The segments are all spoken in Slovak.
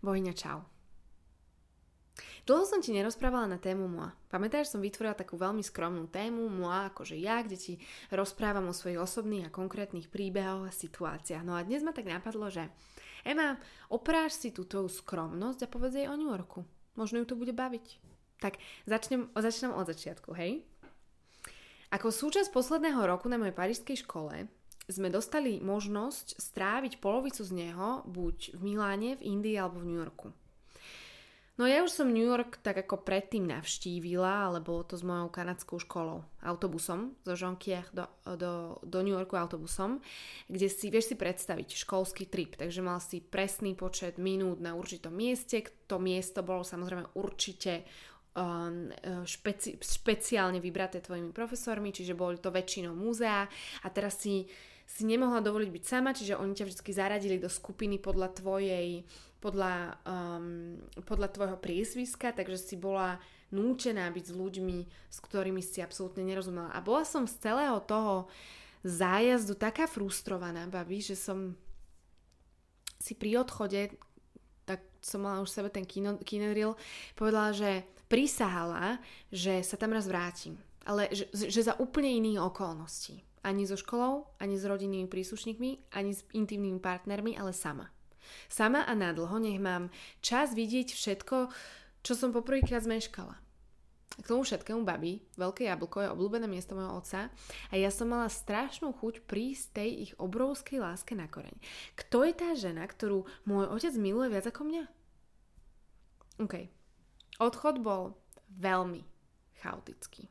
Bohyňa, čau. Dlho som ti nerozprávala na tému MOA. Pamätáš, som vytvorila takú veľmi skromnú tému MOA, akože ja, kde ti rozprávam o svojich osobných a konkrétnych príbehoch a situáciách. No a dnes ma tak napadlo, že Ema, opráš si tú skromnosť a povedz jej o New Yorku. Možno ju to bude baviť. Tak začnem, začnem od začiatku, hej? Ako súčasť posledného roku na mojej parížskej škole sme dostali možnosť stráviť polovicu z neho buď v Miláne, v Indii alebo v New Yorku. No ja už som New York tak ako predtým navštívila, ale bolo to s mojou kanadskou školou, autobusom, zo Jonquière do, do, do New Yorku autobusom, kde si, vieš si predstaviť, školský trip, takže mal si presný počet minút na určitom mieste, to miesto bolo samozrejme určite um, špeci, špeciálne vybraté tvojimi profesormi, čiže boli to väčšinou múzea. A teraz si si nemohla dovoliť byť sama, čiže oni ťa vždy zaradili do skupiny podľa tvojej, podľa, um, podľa tvojho priezviska, takže si bola núčená byť s ľuďmi, s ktorými si absolútne nerozumela. A bola som z celého toho zájazdu taká frustrovaná, babi, že som si pri odchode, tak som mala už sebe ten kinedril, povedala, že prisahala, že sa tam raz vrátim. Ale že, že za úplne iných okolností. Ani so školou, ani s rodinnými príslušníkmi, ani s intimnými partnermi, ale sama. Sama a nadlho nech mám čas vidieť všetko, čo som poprvýkrát zmeškala. K tomu všetkému babi, veľké jablko je obľúbené miesto mojho otca a ja som mala strašnú chuť prísť tej ich obrovskej láske na koreň. Kto je tá žena, ktorú môj otec miluje viac ako mňa? OK. Odchod bol veľmi chaotický.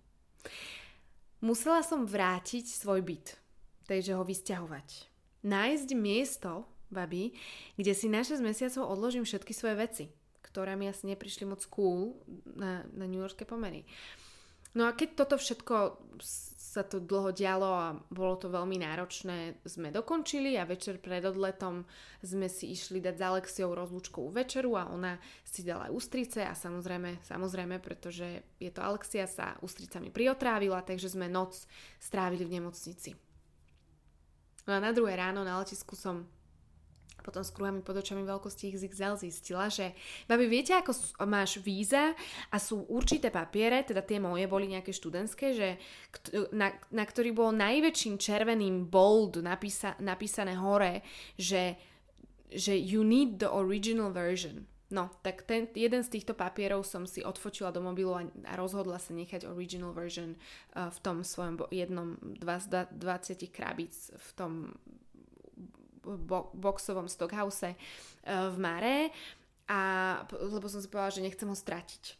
Musela som vrátiť svoj byt, takže ho vysťahovať. Nájsť miesto, babi, kde si na 6 mesiacov odložím všetky svoje veci, ktoré mi asi neprišli moc cool na, na New Yorkské pomery. No a keď toto všetko sa to dlho dialo a bolo to veľmi náročné, sme dokončili a večer pred odletom sme si išli dať za Alexiou rozlúčkovú večeru a ona si dala ústrice a samozrejme, samozrejme, pretože je to Alexia, sa ústricami priotrávila, takže sme noc strávili v nemocnici. No a na druhé ráno na letisku som potom s kruhami pod očami veľkosti XXL zistila, že babi, viete, ako máš víza a sú určité papiere, teda tie moje boli nejaké študentské, že, na, na ktorý bol najväčším červeným bold napísa, napísané hore, že, že you need the original version. No, tak ten, jeden z týchto papierov som si odfočila do mobilu a, a rozhodla sa nechať original version uh, v tom svojom jednom 20, 20 krabíc v tom bo- boxovom stockhouse uh, v Mare, a, lebo som si povedala, že nechcem ho stratiť.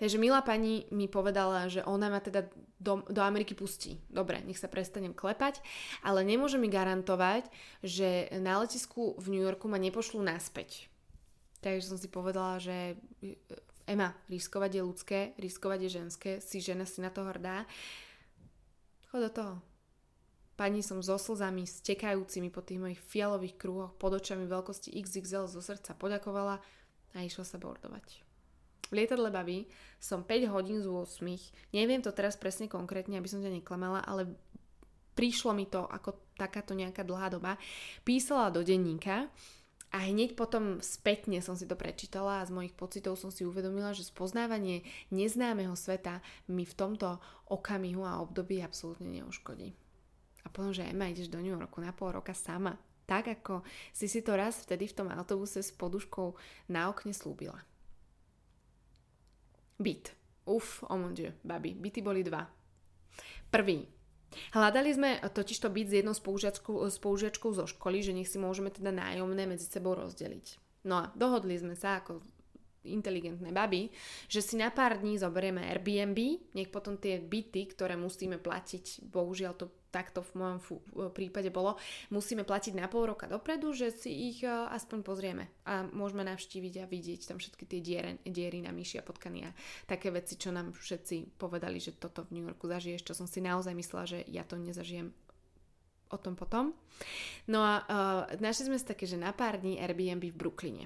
Takže milá pani mi povedala, že ona ma teda do, do Ameriky pustí. Dobre, nech sa prestanem klepať, ale nemôže mi garantovať, že na letisku v New Yorku ma nepošlú naspäť. Takže som si povedala, že Ema, riskovať je ľudské, riskovať je ženské, si žena si na to hrdá. Chod do toho. Pani som so slzami stekajúcimi po tých mojich fialových krúhoch pod očami veľkosti XXL zo srdca poďakovala a išla sa bordovať. V lietadle babi som 5 hodín z 8, neviem to teraz presne konkrétne, aby som ťa neklamala, ale prišlo mi to ako takáto nejaká dlhá doba. Písala do denníka a hneď potom spätne som si to prečítala a z mojich pocitov som si uvedomila, že spoznávanie neznámeho sveta mi v tomto okamihu a období absolútne neuškodí a potom, že Emma, ideš do New Yorku na pol roka sama. Tak ako si si to raz vtedy v tom autobuse s poduškou na okne slúbila. Byt. Uf, oh babi. Byty boli dva. Prvý. Hľadali sme totiž to byť s jednou spolužiačkou, spolužiačkou zo školy, že nech si môžeme teda nájomné medzi sebou rozdeliť. No a dohodli sme sa ako inteligentné baby, že si na pár dní zoberieme Airbnb, nech potom tie byty, ktoré musíme platiť, bohužiaľ to takto v mojom prípade bolo, musíme platiť na pol roka dopredu, že si ich uh, aspoň pozrieme a môžeme navštíviť a vidieť tam všetky tie diere, diery na myši a potkany a také veci, čo nám všetci povedali, že toto v New Yorku zažiješ, čo som si naozaj myslela, že ja to nezažijem o tom potom. No a uh, našli sme sa také, že na pár dní Airbnb v Brooklyne.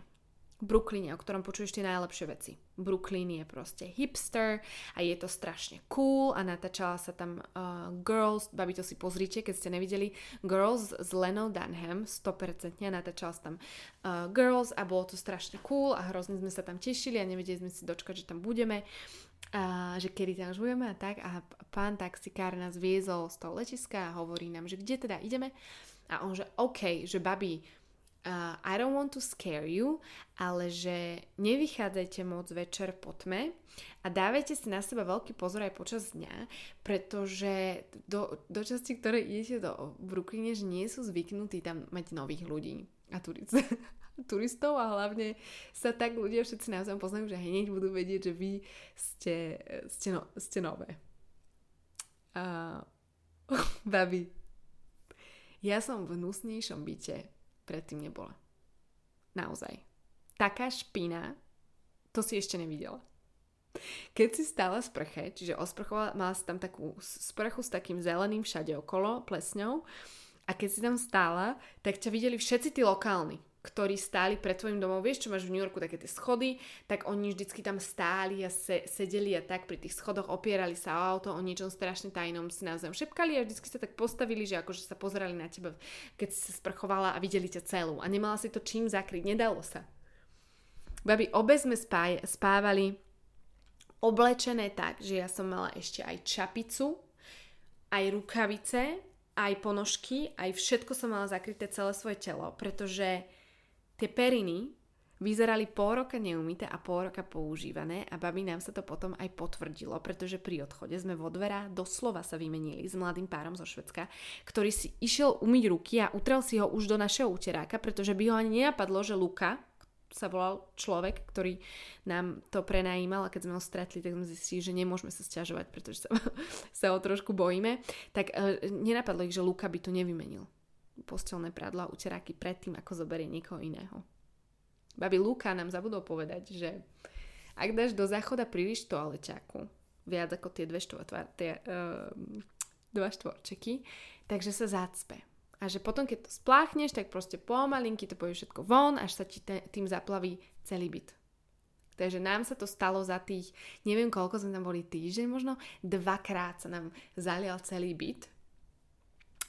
Brooklyne, o ktorom počuješ tie najlepšie veci. Brooklyn je proste hipster a je to strašne cool a natáčala sa tam uh, Girls, babi to si pozrite, keď ste nevideli, Girls s Lenou Dunham, 100% natáčala sa tam uh, Girls a bolo to strašne cool a hrozne sme sa tam tešili a nevedeli sme si dočkať, že tam budeme a že kedy tam už budeme a tak. A pán taxikár nás viezol z toho letiska a hovorí nám, že kde teda ideme? A on že OK, že babi uh, I don't want to scare you, ale že nevychádzajte moc večer po tme a dávajte si na seba veľký pozor aj počas dňa, pretože do, do časti, ktoré idete do Brooklyne, že nie sú zvyknutí tam mať nových ľudí a turist, turistov a hlavne sa tak ľudia všetci navzájom poznajú, že hneď budú vedieť, že vy ste, ste, no, ste nové. Uh, babi, ja som v hnusnejšom byte predtým nebola. Naozaj. Taká špina, to si ešte nevidela. Keď si stála sprche, čiže osprchovala, mala si tam takú sprchu s takým zeleným všade okolo, plesňou, a keď si tam stála, tak ťa videli všetci tí lokálni ktorí stáli pred tvojim domom, vieš, čo máš v New Yorku, také tie schody, tak oni vždycky tam stáli a se, sedeli a tak pri tých schodoch opierali sa o auto, o niečom strašne tajnom si navzájom šepkali a vždycky sa tak postavili, že akože sa pozerali na teba, keď si sa sprchovala a videli ťa celú. A nemala si to čím zakryť, nedalo sa. Babi, obe sme spáj, spávali oblečené tak, že ja som mala ešte aj čapicu, aj rukavice, aj ponožky, aj všetko som mala zakryté celé svoje telo, pretože Tie periny vyzerali pol roka neumité a pol roka používané a babi nám sa to potom aj potvrdilo, pretože pri odchode sme vo dvera doslova sa vymenili s mladým párom zo Švedska, ktorý si išiel umyť ruky a utrel si ho už do našeho úteráka, pretože by ho ani nenapadlo, že Luka, sa volal človek, ktorý nám to prenajímal a keď sme ho stretli, tak sme zistili, že nemôžeme sa stiažovať, pretože sa, sa ho trošku bojíme, tak e, nenapadlo ich, že Luka by to nevymenil postelné prádlo a uteráky predtým, ako zoberie niekoho iného. Babi Luka nám zabudol povedať, že ak dáš do záchoda príliš toaleťaku, viac ako tie dve, štvor, tie, uh, dva štvorčeky, takže sa zácpe. A že potom, keď to spláchneš, tak proste pomalinky to poje všetko von, až sa ti te, tým zaplaví celý byt. Takže nám sa to stalo za tých, neviem koľko sme tam boli týždeň, možno dvakrát sa nám zalial celý byt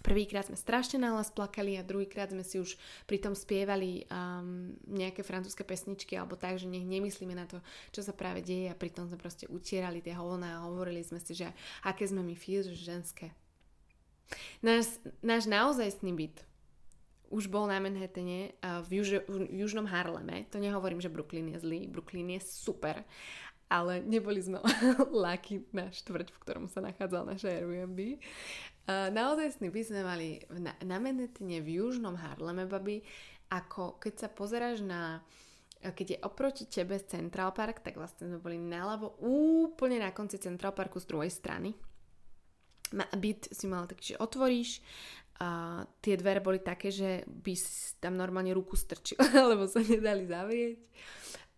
Prvýkrát sme strašne nahlas plakali a druhýkrát sme si už pritom spievali um, nejaké francúzske pesničky alebo tak, že nech nemyslíme na to, čo sa práve deje a pritom sme proste utierali tie hovna a hovorili sme si, že aké sme my že ženské. Náš, náš naozajstný byt už bol na Manhattane v, juž, v južnom Harleme. To nehovorím, že Brooklyn je zlý. Brooklyn je super. Ale neboli sme laky na štvrť, v ktorom sa nachádzal naše Airbnb. Naozaj by sme mali na, na v južnom Harleme, babi, ako keď sa pozeráš na keď je oproti tebe Central Park, tak vlastne sme boli naľavo úplne na konci Central Parku z druhej strany. Byt si mal taký, že otvoríš, a tie dvere boli také, že by si tam normálne ruku strčil, lebo sa nedali zavrieť.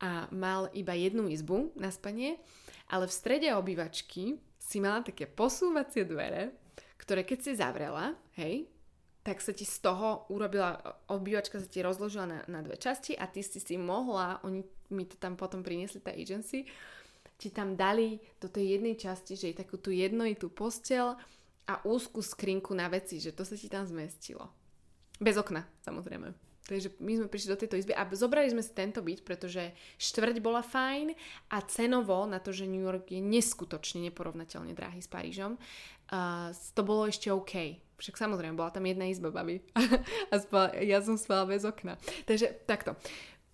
A mal iba jednu izbu na spanie, ale v strede obývačky si mala také posúvacie dvere, ktoré keď si zavrela, hej, tak sa ti z toho urobila, obývačka sa ti rozložila na, na dve časti a ty si si mohla, oni mi to tam potom priniesli, tá agency, ti tam dali do tej jednej časti, že je takú tú jednojitú postel a úzku skrinku na veci, že to sa ti tam zmestilo. Bez okna, samozrejme. Takže my sme prišli do tejto izby a zobrali sme si tento byt, pretože štvrť bola fajn a cenovo na to, že New York je neskutočne neporovnateľne drahý s Parížom, uh, to bolo ešte OK. Však samozrejme, bola tam jedna izba, babi. a spala, ja som spala bez okna. Takže takto.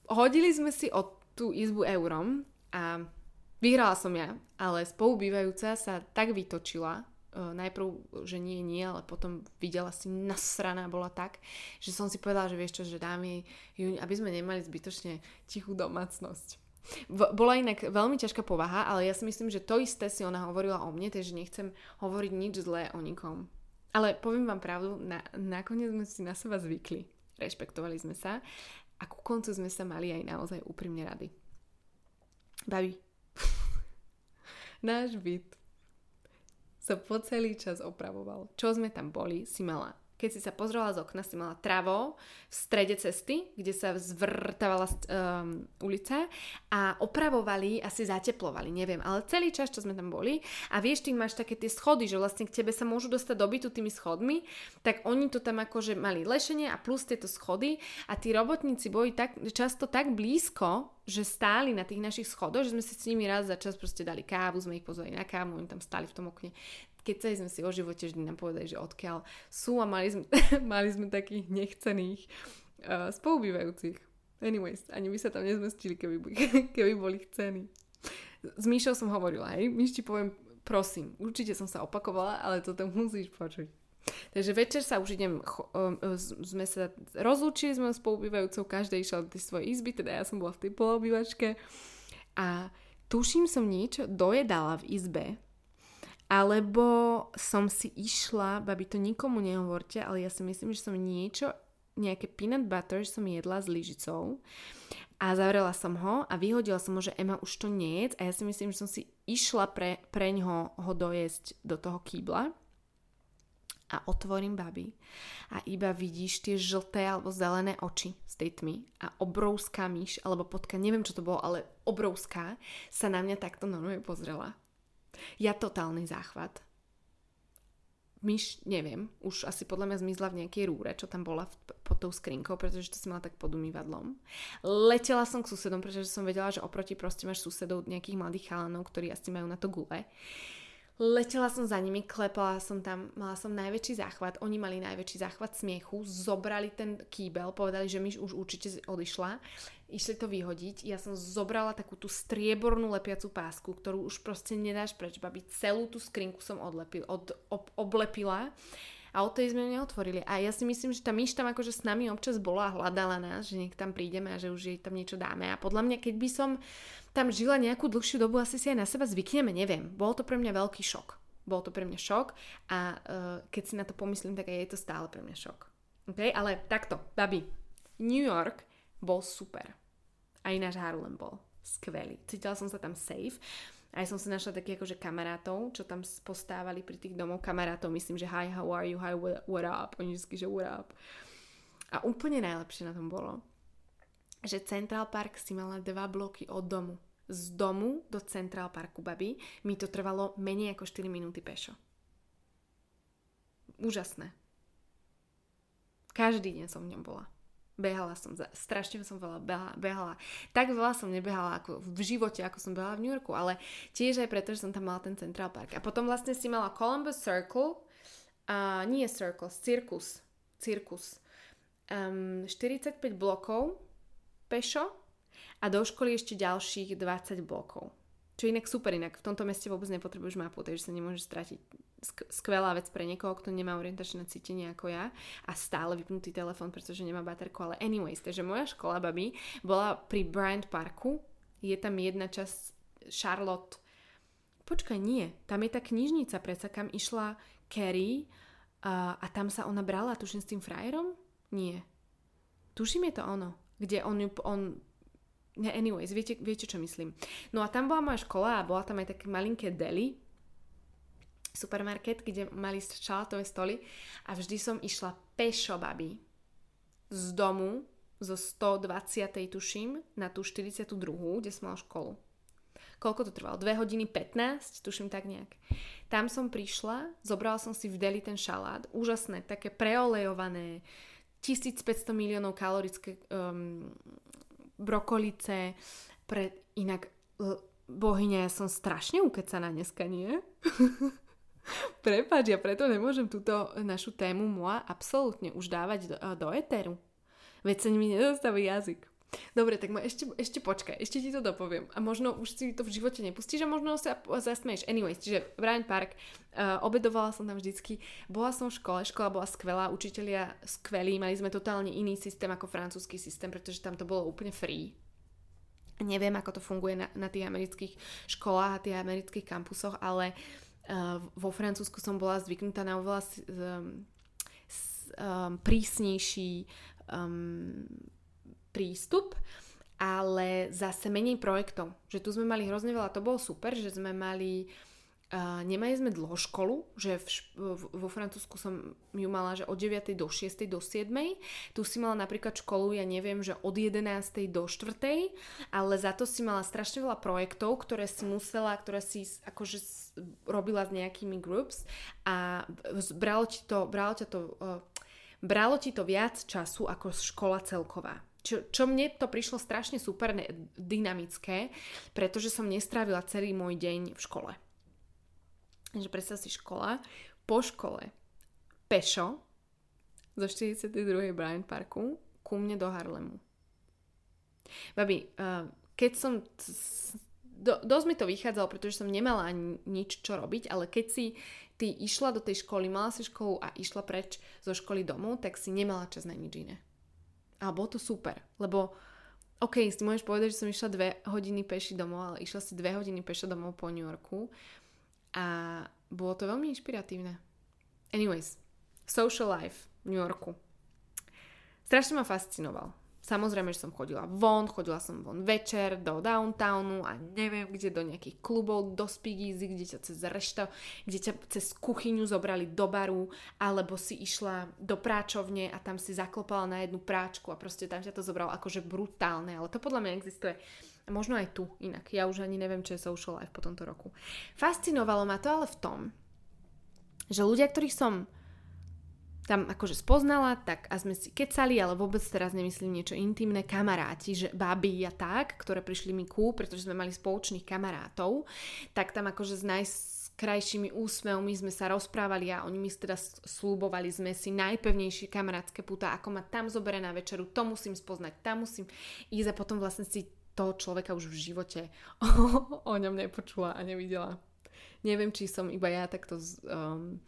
Hodili sme si o tú izbu eurom a vyhrala som ja, ale spolubývajúca sa tak vytočila, najprv, že nie, nie, ale potom videla si nasraná bola tak, že som si povedala, že vieš čo, že dáme jej, aby sme nemali zbytočne tichú domácnosť. Bola inak veľmi ťažká povaha, ale ja si myslím, že to isté si ona hovorila o mne, takže nechcem hovoriť nič zlé o nikom. Ale poviem vám pravdu, na, nakoniec sme si na seba zvykli. Rešpektovali sme sa a ku koncu sme sa mali aj naozaj úprimne rady. Babi, náš byt sa po celý čas opravoval. Čo sme tam boli, si mala Keď si sa pozrela z okna, si mala travo v strede cesty, kde sa zvrtávala um, ulica a opravovali, asi zateplovali, neviem, ale celý čas, čo sme tam boli. A vieš, ty máš také tie schody, že vlastne k tebe sa môžu dostať do bytu tými schodmi, tak oni to tam akože mali lešenie a plus tieto schody. A tí robotníci boli tak, často tak blízko, že stáli na tých našich schodoch, že sme si s nimi raz za čas proste dali kávu, sme ich pozvali na kávu, oni tam stáli v tom okne keď sme si o živote vždy nám povedali, že odkiaľ sú a mali sme, mali sme takých nechcených uh, spolubývajúcich. Anyways, ani by sa tam nezmestili, keby, keby boli chcení. S Míšou som hovorila, hej, Míš ti poviem, prosím, určite som sa opakovala, ale toto musíš počuť. Takže večer sa už idem, sme sa rozlúčili s mojou spolubývajúcou, každá išla do tej svojej izby, teda ja som bola v tej polobývačke a tuším som niečo dojedala v izbe, alebo som si išla, babi to nikomu nehovorte, ale ja si myslím, že som niečo, nejaké peanut butter som jedla s lyžicou a zavrela som ho a vyhodila som ho, že Ema už to nie a ja si myslím, že som si išla pre, pre ňoho ho dojesť do toho kýbla. A otvorím babi a iba vidíš tie žlté alebo zelené oči z tej tmy a obrovská myš alebo potka, neviem čo to bolo, ale obrovská sa na mňa takto normálne pozrela ja totálny záchvat. Myš, neviem, už asi podľa mňa zmizla v nejakej rúre, čo tam bola pod tou skrinkou, pretože to si mala tak pod umývadlom. Letela som k susedom, pretože som vedela, že oproti proste máš susedov nejakých mladých chalanov, ktorí asi majú na to gule. Letela som za nimi, klepala som tam, mala som najväčší záchvat, oni mali najväčší záchvat smiechu, zobrali ten kýbel, povedali, že myš už určite odišla, išli to vyhodiť, ja som zobrala takú tú striebornú lepiacu pásku, ktorú už proste nedáš preč, babi, celú tú skrinku som odlepil, od, ob, oblepila a od tej sme neotvorili. A ja si myslím, že tá myš tam akože s nami občas bola a hľadala nás, že nech tam prídeme a že už jej tam niečo dáme. A podľa mňa, keď by som tam žila nejakú dlhšiu dobu, asi si aj na seba zvykneme, neviem. Bol to pre mňa veľký šok. Bol to pre mňa šok a uh, keď si na to pomyslím, tak je to stále pre mňa šok. Okay? Ale takto, babi, New York bol super. Aj náš Harlem bol skvelý. Cítila som sa tam safe. Aj som si našla takých akože kamarátov, čo tam postávali pri tých domov kamarátov. Myslím, že hi, how are you, hi, what up. Oni vždy, že what up. A úplne najlepšie na tom bolo, že Central Park si mala dva bloky od domu. Z domu do Central Parku, babi, mi to trvalo menej ako 4 minúty pešo. Úžasné. Každý deň som v ňom bola. Behala som, za, strašne som veľa behala, behala. Tak veľa som nebehala ako v živote, ako som behala v New Yorku, ale tiež aj preto, že som tam mala ten Central Park. A potom vlastne si mala Columbus Circle, a nie Circle, Circus, Circus. Um, 45 blokov pešo a do školy ešte ďalších 20 blokov. Čo inak super, inak v tomto meste vôbec nepotrebuješ mapu, takže sa nemôžeš stratiť skvelá vec pre niekoho, kto nemá orientačné cítenie ako ja a stále vypnutý telefón, pretože nemá baterku, ale anyways, takže moja škola, babi, bola pri Bryant Parku, je tam jedna časť Charlotte, počkaj, nie, tam je tá knižnica, predsa kam išla Carrie a, a tam sa ona brala, tuším s tým frajerom? Nie. Tuším je to ono, kde on, on anyways, viete, viete čo myslím. No a tam bola moja škola a bola tam aj také malinké deli, supermarket, kde mali šalátové stoly a vždy som išla pešo, babi, z domu zo 120. tuším na tú 42., kde som mala školu. Koľko to trvalo? 2 hodiny 15, tuším tak nejak. Tam som prišla, zobrala som si v deli ten šalát, úžasné, také preolejované, 1500 miliónov kalorické um, brokolice, pre inak bohyňa, ja som strašne ukecaná dneska, nie? Prepač, ja preto nemôžem túto našu tému moa absolútne už dávať do, do eteru. Veď sa mi nedostáva jazyk. Dobre, tak ma ešte, ešte počkaj, ešte ti to dopoviem. A možno už si to v živote nepustíš a možno sa zasmeješ. Anyways, čiže Brian Park, uh, obedovala som tam vždycky, bola som v škole, škola bola skvelá, učitelia skvelí, mali sme totálne iný systém ako francúzsky systém, pretože tam to bolo úplne free. Neviem, ako to funguje na, na tých amerických školách a tých amerických kampusoch, ale Uh, vo Francúzsku som bola zvyknutá na oveľa um, um, prísnejší um, prístup, ale zase menej projektov. Že tu sme mali hrozne veľa, to bolo super, že sme mali Nemali sme dlho školu, že v, vo Francúzsku som ju mala, že od 9. do 6. do 7. Tu si mala napríklad školu, ja neviem, že od 11. do 4. Ale za to si mala strašne veľa projektov, ktoré si musela, ktoré si akože robila s nejakými groups a bralo ti to, bralo ťa to, uh, bralo ti to viac času ako škola celková. Čo, čo mne to prišlo strašne super dynamické, pretože som nestrávila celý môj deň v škole že predstav si škola, po škole pešo zo 42. Bryant Parku ku mne do Harlemu. Babi, uh, keď som... Do, dosť mi to vychádzalo, pretože som nemala ani nič čo robiť, ale keď si ty išla do tej školy, mala si školu a išla preč zo školy domov, tak si nemala čas na nič iné. A bolo to super, lebo OK, si môžeš povedať, že som išla dve hodiny peši domov, ale išla si dve hodiny pešo domov po New Yorku a bolo to veľmi inšpiratívne. Anyways, social life v New Yorku. Strašne ma fascinoval. Samozrejme, že som chodila von, chodila som von večer do downtownu a neviem kde, do nejakých klubov, do speakeasy, kde ťa cez rešto, kde ťa cez kuchyňu zobrali do baru, alebo si išla do práčovne a tam si zaklopala na jednu práčku a proste tam ťa to zobralo akože brutálne, ale to podľa mňa existuje možno aj tu inak. Ja už ani neviem, čo je social life po tomto roku. Fascinovalo ma to ale v tom, že ľudia, ktorých som tam akože spoznala, tak a sme si kecali, ale vôbec teraz nemyslím niečo intimné, kamaráti, že baby a tak, ktoré prišli mi ku, pretože sme mali spoločných kamarátov, tak tam akože s najkrajšími úsmevmi sme sa rozprávali a oni mi teda slúbovali sme si najpevnejšie kamarátske puta, ako ma tam zoberie na večeru, to musím spoznať, tam musím ísť a potom vlastne si toho človeka už v živote o, ňom nepočula a nevidela. Neviem, či som iba ja takto z, um,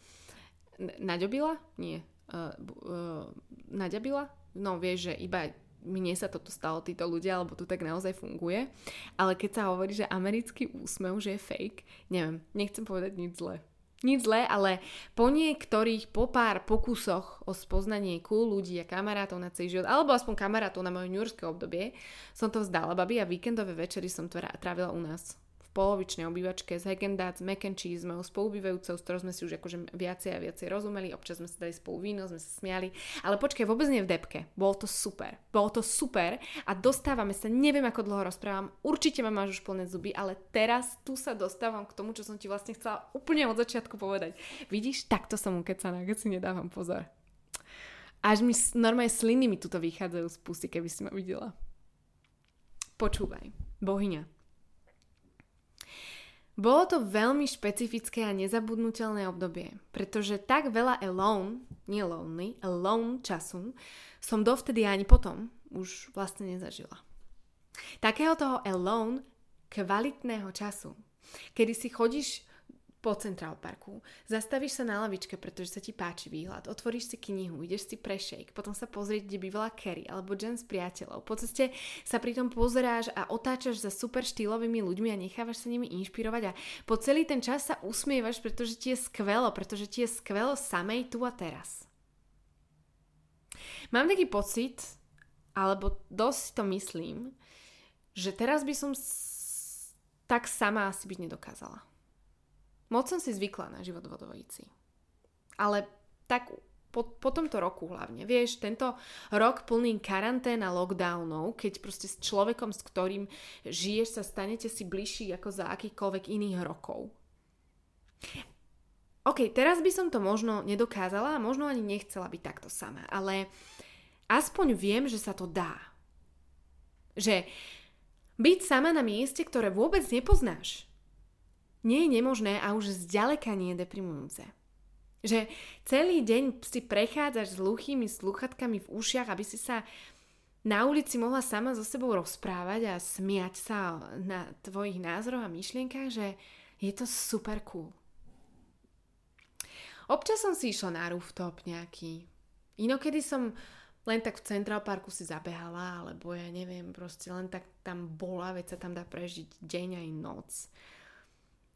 naďobila? Nie. Uh, uh, naďabila? No vieš, že iba mne sa toto stalo, títo ľudia, alebo tu tak naozaj funguje. Ale keď sa hovorí, že americký úsmev, že je fake, neviem, nechcem povedať nič zlé. Nič zlé, ale po niektorých, po pár pokusoch o spoznanie cool ľudí a kamarátov na celý život, alebo aspoň kamarátov na moje ňurské obdobie, som to vzdala, babi, a víkendové večery som trávila u nás polovičnej obývačke z Hagendát, s mac and cheese, mojou spolubývajúcou, s ktorou sme si už akože viacej a viacej rozumeli, občas sme sa dali spolu víno, sme sa smiali, ale počkaj, vôbec nie v depke, bolo to super, bolo to super a dostávame sa, neviem ako dlho rozprávam, určite ma máš už plné zuby, ale teraz tu sa dostávam k tomu, čo som ti vlastne chcela úplne od začiatku povedať. Vidíš, takto som ukecaná, keď si nedávam pozor. Až mi normálne sliny mi tuto vychádzajú z pusy, keby si ma videla. Počúvaj, bohyňa, bolo to veľmi špecifické a nezabudnutelné obdobie, pretože tak veľa alone, nie lonely, alone času som dovtedy ani potom už vlastne nezažila. Takého toho alone kvalitného času, kedy si chodíš po Central Parku. Zastavíš sa na lavičke, pretože sa ti páči výhľad. Otvoríš si knihu, ideš si pre shake, potom sa pozrieť, kde bývala Kerry alebo Jen s priateľov. Po ceste sa pritom pozeráš a otáčaš za super štýlovými ľuďmi a nechávaš sa nimi inšpirovať a po celý ten čas sa usmievaš, pretože ti je skvelo, pretože ti je skvelo samej tu a teraz. Mám taký pocit, alebo dosť to myslím, že teraz by som tak sama asi byť nedokázala. Moc som si zvykla na život vo dvojici. Ale tak po, po tomto roku hlavne. Vieš, tento rok plný karantén a lockdownov, keď proste s človekom, s ktorým žiješ, sa stanete si bližší ako za akýchkoľvek iných rokov. OK, teraz by som to možno nedokázala a možno ani nechcela byť takto sama, ale aspoň viem, že sa to dá. Že byť sama na mieste, ktoré vôbec nepoznáš, nie je nemožné a už zďaleka nie je deprimujúce. Že celý deň si prechádzaš s hluchými sluchatkami v ušiach, aby si sa na ulici mohla sama so sebou rozprávať a smiať sa na tvojich názoroch a myšlienkach, že je to super cool. Občas som si išla na rooftop nejaký. Inokedy som len tak v Central Parku si zabehala, alebo ja neviem, proste len tak tam bola, veď sa tam dá prežiť deň aj noc.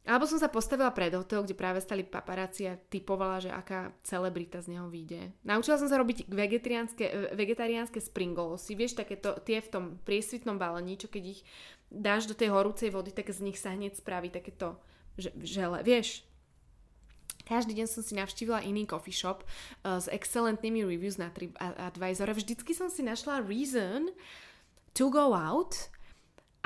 Alebo som sa postavila pred hotel, kde práve stali paparáci a typovala, že aká celebrita z neho vyjde. Naučila som sa robiť vegetariánske, e, vegetariánske springolosy, vieš, takéto, tie v tom priesvitnom balení, čo keď ich dáš do tej horúcej vody, tak z nich sa hneď spraví takéto že, žele, vieš. Každý deň som si navštívila iný coffee shop uh, s excelentnými reviews na TripAdvisor a vždycky som si našla reason to go out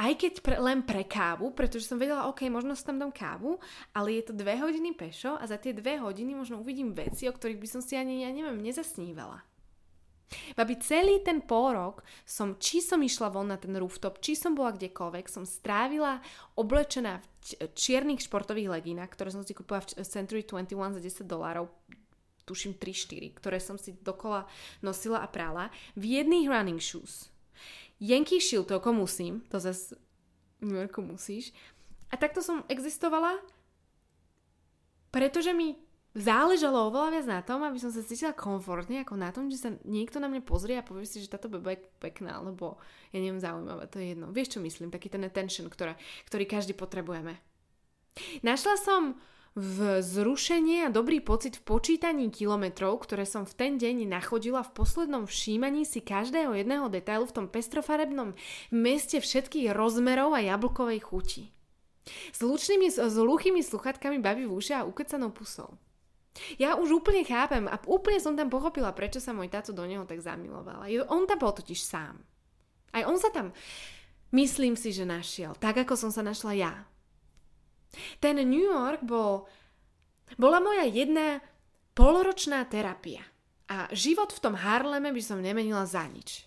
aj keď pre, len pre kávu, pretože som vedela, ok, možno si tam dám kávu, ale je to dve hodiny pešo a za tie dve hodiny možno uvidím veci, o ktorých by som si ani, ja neviem, nezasnívala. Babi, celý ten pol rok som, či som išla von na ten rooftop, či som bola kdekoľvek, som strávila oblečená v čiernych športových legínach, ktoré som si kúpila v Century 21 za 10 dolárov, tuším 3-4, ktoré som si dokola nosila a prála, v jedných running shoes. Yankee Shield, to ako musím, to zase New Yorku musíš. A takto som existovala, pretože mi záležalo oveľa viac na tom, aby som sa cítila komfortne, ako na tom, že sa niekto na mňa pozrie a povie si, že táto beba je pekná, lebo ja neviem, zaujímavé, to je jedno. Vieš, čo myslím? Taký ten attention, ktorá, ktorý každý potrebujeme. Našla som v zrušenie a dobrý pocit v počítaní kilometrov, ktoré som v ten deň nachodila v poslednom všímaní si každého jedného detailu v tom pestrofarebnom meste všetkých rozmerov a jablkovej chuti. S, lučnými, s hluchými sluchatkami baví v uši a ukecanou pusou. Ja už úplne chápem a úplne som tam pochopila, prečo sa môj táto do neho tak zamilovala. On tam bol totiž sám. Aj on sa tam, myslím si, že našiel. Tak, ako som sa našla ja. Ten New York bol, bola moja jedna poloročná terapia. A život v tom Harleme by som nemenila za nič.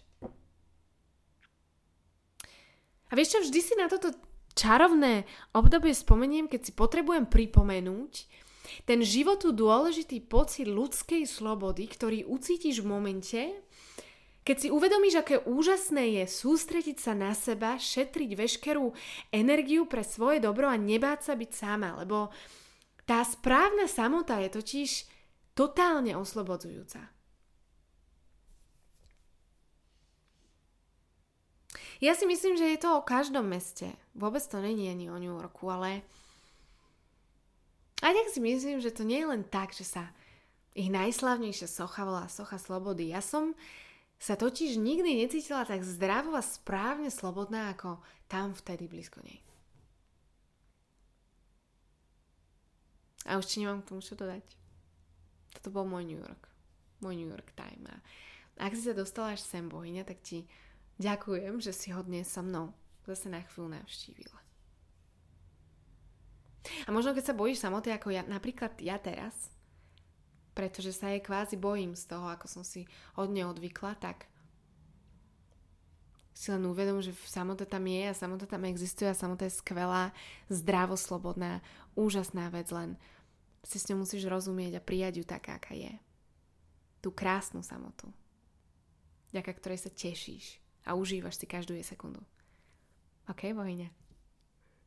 A vieš čo, vždy si na toto čarovné obdobie spomeniem, keď si potrebujem pripomenúť, ten životu dôležitý pocit ľudskej slobody, ktorý ucítiš v momente, keď si uvedomíš, aké úžasné je sústrediť sa na seba, šetriť veškerú energiu pre svoje dobro a nebáť sa byť sama, lebo tá správna samota je totiž totálne oslobodzujúca. Ja si myslím, že je to o každom meste. Vôbec to není ani o New Yorku, ale a tak si myslím, že to nie je len tak, že sa ich najslavnejšia socha volá Socha Slobody. Ja som sa totiž nikdy necítila tak zdravo a správne slobodná ako tam vtedy blízko nej. A už ti nemám k tomu čo dodať. Toto bol môj New York. Môj New York time. A ak si sa dostala až sem, bohyňa, tak ti ďakujem, že si ho dnes so mnou zase na chvíľu navštívila. A možno keď sa bojíš samoty, ako ja, napríklad ja teraz, pretože sa jej kvázi bojím z toho, ako som si od nej odvykla, tak si len uvedom, že samota tam je a samota tam existuje a samota je skvelá, zdravo, slobodná, úžasná vec, len si s ňou musíš rozumieť a prijať ju taká, aká je. Tú krásnu samotu, ďaká ktorej sa tešíš a užívaš si každú jej sekundu. OK, bohyne?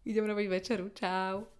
Idem robiť večeru. Čau.